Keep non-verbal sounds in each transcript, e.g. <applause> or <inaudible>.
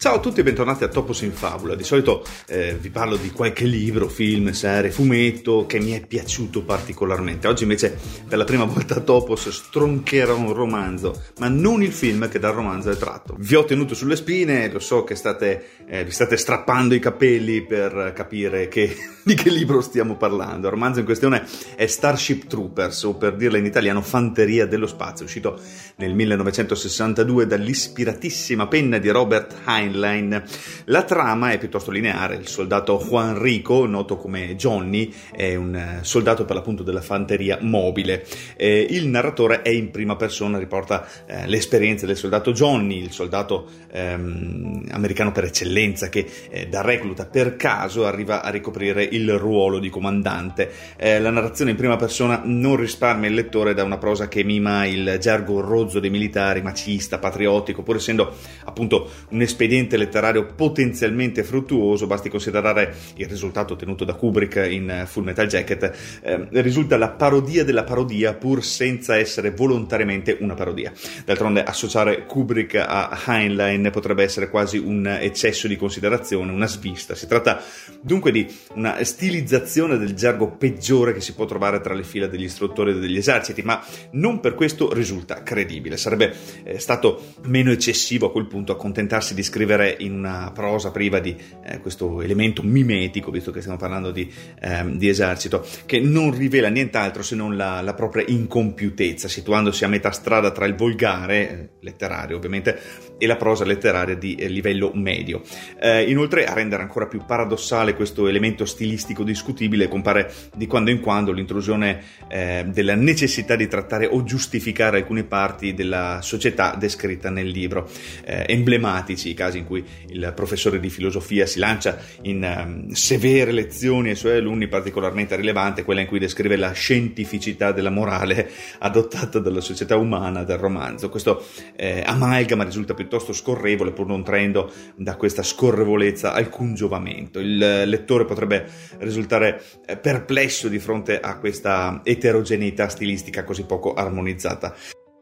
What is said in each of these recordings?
Ciao a tutti e bentornati a Topos in Fabula. Di solito eh, vi parlo di qualche libro, film, serie, fumetto che mi è piaciuto particolarmente. Oggi invece per la prima volta a Topos stroncherò un romanzo, ma non il film che dal romanzo è tratto. Vi ho tenuto sulle spine, lo so che state, eh, vi state strappando i capelli per capire che, <laughs> di che libro stiamo parlando. Il romanzo in questione è Starship Troopers, o per dirla in italiano Fanteria dello Spazio, uscito nel 1962 dall'ispiratissima penna di Robert Heinlein Heinlein. La trama è piuttosto lineare, il soldato Juan Rico, noto come Johnny, è un eh, soldato per l'appunto della fanteria mobile. Eh, il narratore è in prima persona, riporta eh, le esperienze del soldato Johnny, il soldato ehm, americano per eccellenza che eh, da recluta per caso arriva a ricoprire il ruolo di comandante. Eh, la narrazione in prima persona non risparmia il lettore da una prosa che mima il gergo rozzo dei militari, macista, patriottico, pur essendo appunto un espediente espediente letterario potenzialmente fruttuoso, basti considerare il risultato ottenuto da Kubrick in Full Metal Jacket, eh, risulta la parodia della parodia pur senza essere volontariamente una parodia. D'altronde associare Kubrick a Heinlein potrebbe essere quasi un eccesso di considerazione, una svista. Si tratta dunque di una stilizzazione del gergo peggiore che si può trovare tra le fila degli istruttori degli eserciti, ma non per questo risulta credibile. Sarebbe eh, stato meno eccessivo a quel punto accontentarsi di scrivere scrivere in una prosa priva di eh, questo elemento mimetico, visto che stiamo parlando di, ehm, di, esercito, che non rivela nient'altro se non la, la, propria incompiutezza, situandosi a metà strada tra il volgare, eh, letterario ovviamente, e la prosa letteraria di eh, livello medio. Eh, inoltre, a rendere ancora più paradossale questo elemento stilistico discutibile, compare di quando in quando l'intrusione eh, della necessità di trattare o giustificare alcune parti della società descritta nel libro, eh, emblematici i casi in cui il professore di filosofia si lancia in um, severe lezioni ai suoi alunni, particolarmente rilevante quella in cui descrive la scientificità della morale <laughs> adottata dalla società umana del romanzo. Questo eh, amalgama risulta piuttosto scorrevole, pur non traendo da questa scorrevolezza alcun giovamento. Il lettore potrebbe risultare eh, perplesso di fronte a questa eterogeneità stilistica così poco armonizzata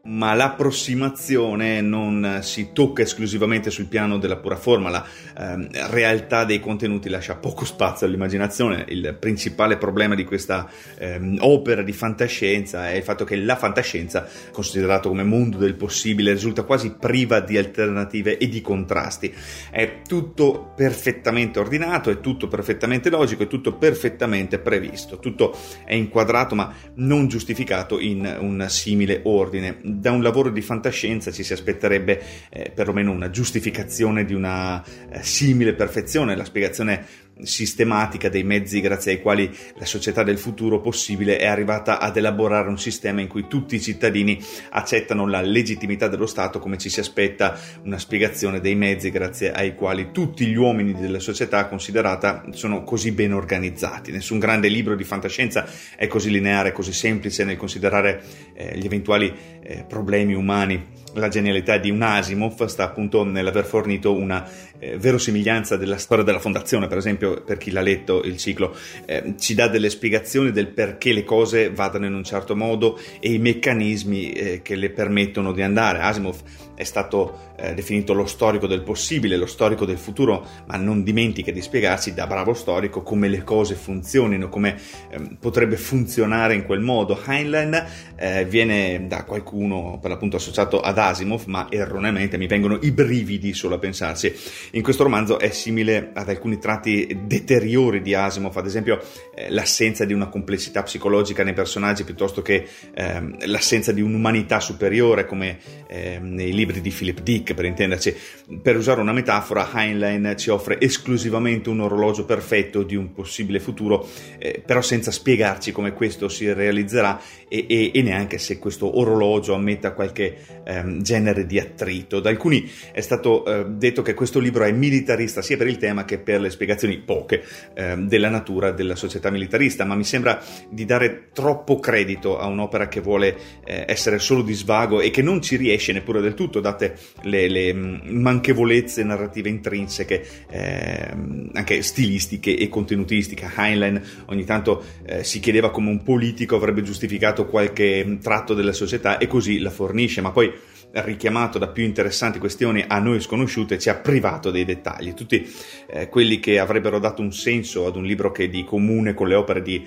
ma l'approssimazione non si tocca esclusivamente sul piano della pura forma, la eh, realtà dei contenuti lascia poco spazio all'immaginazione. Il principale problema di questa eh, opera di fantascienza è il fatto che la fantascienza, considerato come mondo del possibile, risulta quasi priva di alternative e di contrasti. È tutto perfettamente ordinato, è tutto perfettamente logico, è tutto perfettamente previsto, tutto è inquadrato ma non giustificato in un simile ordine da un lavoro di fantascienza ci si aspetterebbe eh, perlomeno una giustificazione di una eh, simile perfezione, la spiegazione sistematica dei mezzi grazie ai quali la società del futuro possibile è arrivata ad elaborare un sistema in cui tutti i cittadini accettano la legittimità dello Stato come ci si aspetta una spiegazione dei mezzi grazie ai quali tutti gli uomini della società considerata sono così ben organizzati. Nessun grande libro di fantascienza è così lineare, così semplice nel considerare eh, gli eventuali eh, problemi umani. La genialità di un Asimov sta appunto nell'aver fornito una eh, verosimiglianza della storia della fondazione, per esempio, per chi l'ha letto il ciclo, eh, ci dà delle spiegazioni del perché le cose vadano in un certo modo e i meccanismi eh, che le permettono di andare. Asimov è stato eh, definito lo storico del possibile, lo storico del futuro, ma non dimentica di spiegarsi da bravo storico come le cose funzionino, come ehm, potrebbe funzionare in quel modo. Heinlein eh, viene da qualcuno per l'appunto associato ad Asimov, ma erroneamente mi vengono i brividi solo a pensarsi. In questo romanzo è simile ad alcuni tratti deteriori di Asimov, ad esempio eh, l'assenza di una complessità psicologica nei personaggi piuttosto che ehm, l'assenza di un'umanità superiore come ehm, nei libri libri di Philip Dick, per intenderci. Per usare una metafora, Heinlein ci offre esclusivamente un orologio perfetto di un possibile futuro, eh, però senza spiegarci come questo si realizzerà e, e, e neanche se questo orologio ammetta qualche ehm, genere di attrito. Da alcuni è stato eh, detto che questo libro è militarista sia per il tema che per le spiegazioni poche eh, della natura della società militarista, ma mi sembra di dare troppo credito a un'opera che vuole eh, essere solo di svago e che non ci riesce neppure del tutto, date le, le mm, manchevolezze narrative intrinseche, eh, anche stilistiche e contenutistiche. Heinlein ogni tanto eh, si chiedeva come un politico avrebbe giustificato qualche tratto della società e così la fornisce, ma poi richiamato da più interessanti questioni a noi sconosciute, ci ha privato dei dettagli, tutti eh, quelli che avrebbero dato un senso ad un libro che di comune con le opere di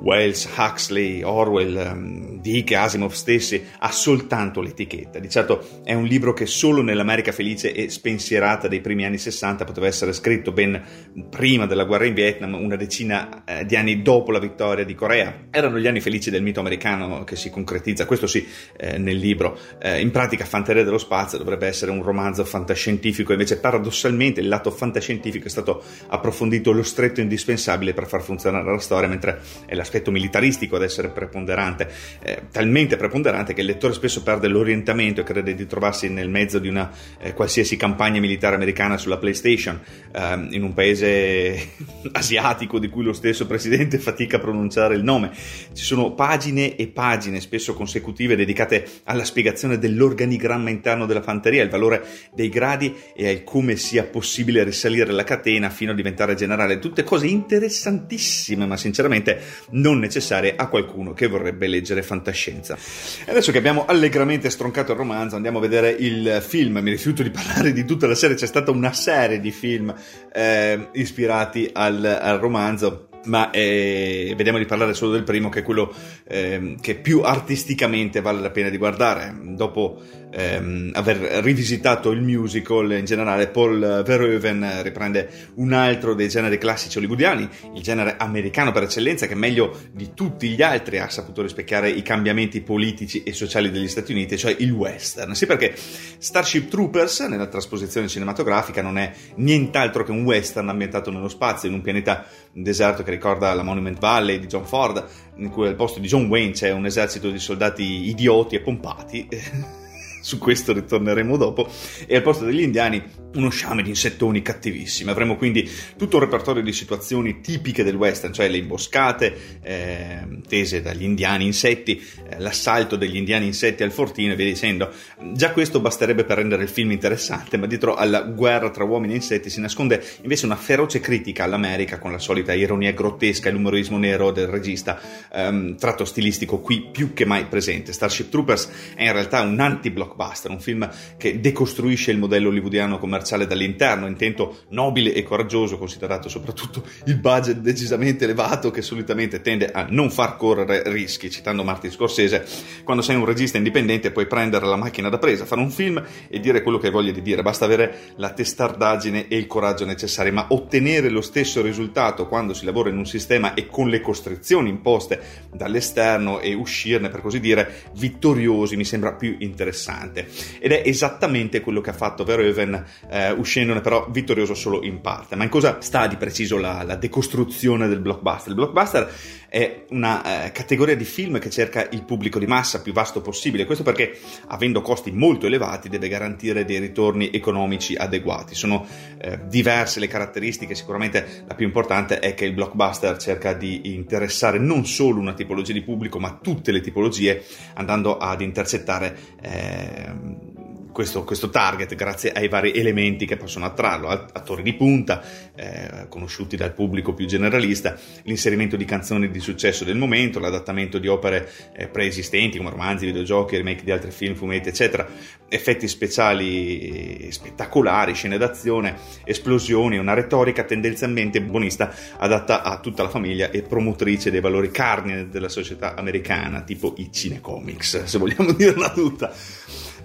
Wells, Huxley, Orwell, um, Dick, Asimov stessi, ha soltanto l'etichetta. Di certo è un libro che solo nell'America felice e spensierata dei primi anni 60 poteva essere scritto ben prima della guerra in Vietnam, una decina eh, di anni dopo la vittoria di Corea. Erano gli anni felici del mito americano che si concretizza, questo sì, eh, nel libro. Eh, in pratica Fanteria dello spazio dovrebbe essere un romanzo fantascientifico, invece paradossalmente il lato fantascientifico è stato approfondito lo stretto indispensabile per far funzionare la storia, mentre è l'aspetto militaristico ad essere preponderante, eh, talmente preponderante che il lettore spesso perde l'orientamento e crede di trovarsi nel mezzo di una eh, qualsiasi campagna militare americana sulla PlayStation, eh, in un paese <laughs> asiatico di cui lo stesso presidente fatica a pronunciare il nome. Ci sono pagine e pagine, spesso consecutive, dedicate alla spiegazione dell'organigramma interno della fanteria, il valore dei gradi e al come sia possibile risalire la catena fino a diventare generale. Tutte cose interessantissime, ma sinceramente non necessarie a qualcuno che vorrebbe leggere fantascienza. E adesso che abbiamo allegramente stroncato il romanzo, andiamo a vedere il film. Mi rifiuto di parlare di tutta la serie, c'è stata una serie di film eh, ispirati al, al romanzo ma eh, vediamo di parlare solo del primo che è quello eh, che più artisticamente vale la pena di guardare. Dopo ehm, aver rivisitato il musical in generale Paul Verhoeven riprende un altro dei generi classici hollywoodiani il genere americano per eccellenza che meglio di tutti gli altri ha saputo rispecchiare i cambiamenti politici e sociali degli Stati Uniti cioè il western. Sì perché Starship Troopers nella trasposizione cinematografica non è nient'altro che un western ambientato nello spazio in un pianeta deserto che ricorda la Monument Valley di John Ford, in cui al posto di John Wayne c'è un esercito di soldati idioti e pompati. <laughs> su questo ritorneremo dopo, e al posto degli indiani uno sciame di insettoni cattivissimi. Avremo quindi tutto un repertorio di situazioni tipiche del western, cioè le imboscate eh, tese dagli indiani insetti, eh, l'assalto degli indiani insetti al fortino e via dicendo. Già questo basterebbe per rendere il film interessante, ma dietro alla guerra tra uomini e insetti si nasconde invece una feroce critica all'America con la solita ironia grottesca e l'umorismo nero del regista, ehm, tratto stilistico qui più che mai presente. Starship Troopers è in realtà un anti-blockbuster, un film che decostruisce il modello hollywoodiano commerciale commerciale dall'interno, intento nobile e coraggioso, considerato soprattutto il budget decisamente elevato che solitamente tende a non far correre rischi. Citando Martin Scorsese, quando sei un regista indipendente puoi prendere la macchina da presa, fare un film e dire quello che hai voglia di dire, basta avere la testardaggine e il coraggio necessari, ma ottenere lo stesso risultato quando si lavora in un sistema e con le costrizioni imposte dall'esterno e uscirne, per così dire, vittoriosi mi sembra più interessante. Ed è esattamente quello che ha fatto Verhoeven eh, uscendone però vittorioso solo in parte. Ma in cosa sta di preciso la, la decostruzione del blockbuster? Il blockbuster è una eh, categoria di film che cerca il pubblico di massa più vasto possibile, questo perché avendo costi molto elevati deve garantire dei ritorni economici adeguati. Sono eh, diverse le caratteristiche, sicuramente la più importante è che il blockbuster cerca di interessare non solo una tipologia di pubblico, ma tutte le tipologie, andando ad intercettare eh, questo, questo, target grazie ai vari elementi che possono attrarlo, attori di punta, eh, conosciuti dal pubblico più generalista, l'inserimento di canzoni di successo del momento, l'adattamento di opere eh, preesistenti come romanzi, videogiochi, remake di altri film, fumetti, eccetera, effetti speciali spettacolari, scene d'azione, esplosioni, una retorica tendenzialmente buonista adatta a tutta la famiglia e promotrice dei valori carni della società americana, tipo i cinecomics, se vogliamo <laughs> dirla tutta.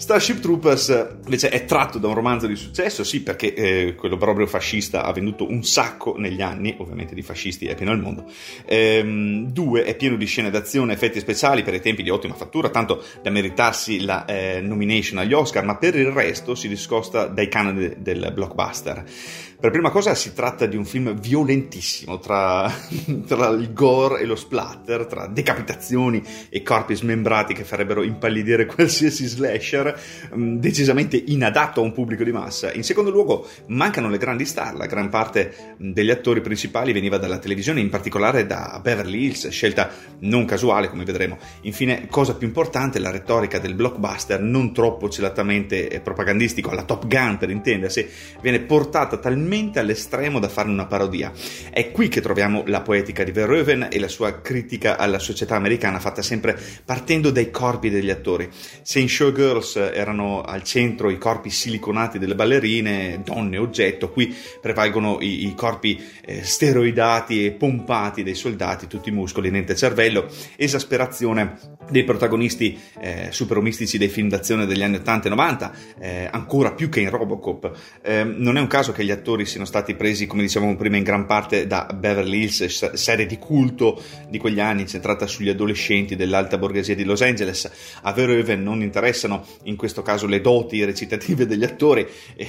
Starship Troopers invece è tratto da un romanzo di successo, sì, perché eh, quello proprio fascista ha venduto un sacco negli anni, ovviamente di fascisti è pieno il mondo. Ehm, due, è pieno di scene d'azione, effetti speciali per i tempi di ottima fattura, tanto da meritarsi la eh, nomination agli Oscar, ma per il resto si discosta dai canoni del blockbuster. Per prima cosa si tratta di un film violentissimo tra, <laughs> tra, il gore e lo splatter, tra decapitazioni e corpi smembrati che farebbero impallidire <laughs> qualsiasi slasher, mm, decisamente inadatto a un pubblico di massa. In secondo luogo mancano le grandi star, la gran parte mm, degli attori principali veniva dalla televisione, in particolare da Beverly Hills, scelta non casuale come vedremo. Infine, cosa più importante, la retorica del blockbuster, non troppo celatamente propagandistico, alla Top Gun per intendersi, viene portata talmente talmente all'estremo da farne una parodia. È qui che troviamo la poetica di Verhoeven e la sua critica alla società americana fatta sempre partendo dai corpi degli attori. Se in Showgirls erano al centro i corpi siliconati delle ballerine, donne oggetto, qui prevalgono i, i corpi eh, steroidati e pompati dei soldati, tutti muscoli, niente cervello, esasperazione dei protagonisti eh, superomistici dei film d'azione degli anni 80 e 90, eh, ancora più che in Robocop. Eh, non è un caso che gli attori siano stati presi, come dicevamo prima, in gran parte da Beverly Hills, serie di culto di quegli anni, centrata sugli adolescenti dell'alta borghesia di Los Angeles. A Verhoeven non interessano in questo caso le doti recitative degli attori. E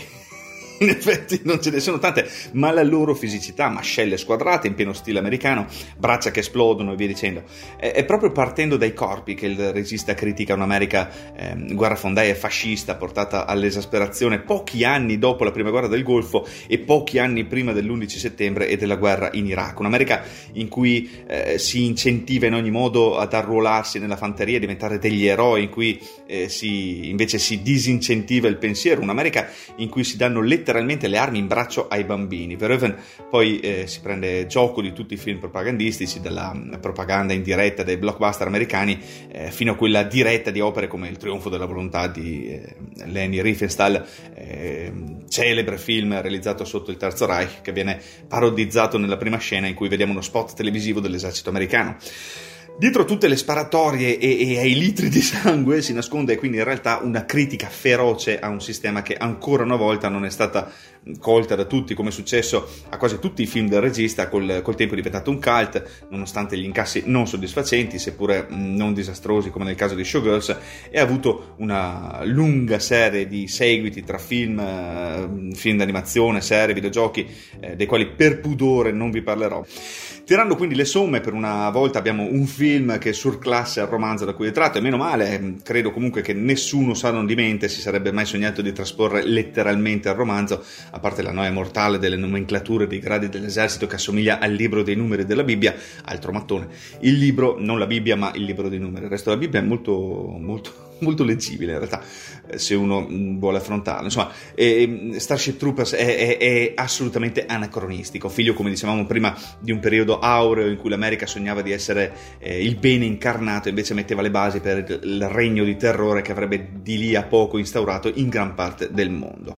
in effetti non ce ne sono tante, ma la loro fisicità, mascelle squadrate in pieno stile americano, braccia che esplodono e via dicendo. È, proprio partendo dai corpi che il regista critica un'America eh, guerrafondaia fascista portata all'esasperazione pochi anni dopo la prima guerra del Golfo e pochi anni prima dell'11 settembre e della guerra in Iraq. Un'America in cui eh, si incentiva in ogni modo ad arruolarsi nella fanteria, a diventare degli eroi, in cui eh, si, invece si disincentiva il pensiero. Un'America in cui si danno letteralmente letteralmente le armi in braccio ai bambini. Verhoeven poi eh, si prende gioco di tutti i film propagandistici, dalla mm, propaganda in diretta dei blockbuster americani eh, fino a quella diretta di opere come Il trionfo della volontà di eh, Leni Riefenstahl, eh, celebre film realizzato sotto il Terzo Reich che viene parodizzato nella prima scena in cui vediamo uno spot televisivo dell'esercito americano. Dietro tutte le sparatorie e, e, ai litri di sangue si nasconde quindi in realtà una critica feroce a un sistema che ancora una volta non è stata colta da tutti, come è successo a quasi tutti i film del regista, col, col tempo è diventato un cult, nonostante gli incassi non soddisfacenti, seppure non disastrosi come nel caso di Showgirls, e ha avuto una lunga serie di seguiti tra film, eh, film d'animazione, serie, videogiochi, eh, dei quali per pudore non vi parlerò. Tirando quindi le somme, per una volta abbiamo un film che surclasse il romanzo da cui è tratto, e meno male, mm, credo comunque che nessuno sano di mente si sarebbe mai sognato di trasporre letteralmente il romanzo, a parte la noia mortale delle nomenclature dei gradi dell'esercito che assomiglia al libro dei numeri della Bibbia, altro mattone. Il libro, non la Bibbia, ma il libro dei numeri. Il resto della Bibbia è molto, molto <laughs> molto leggibile in realtà eh, se uno mm, vuole affrontarlo insomma eh, Starship Troopers è, è, è, assolutamente anacronistico figlio come dicevamo prima di un periodo aureo in cui l'America sognava di essere eh, il bene incarnato invece metteva le basi per il regno di terrore che avrebbe di lì a poco instaurato in gran parte del mondo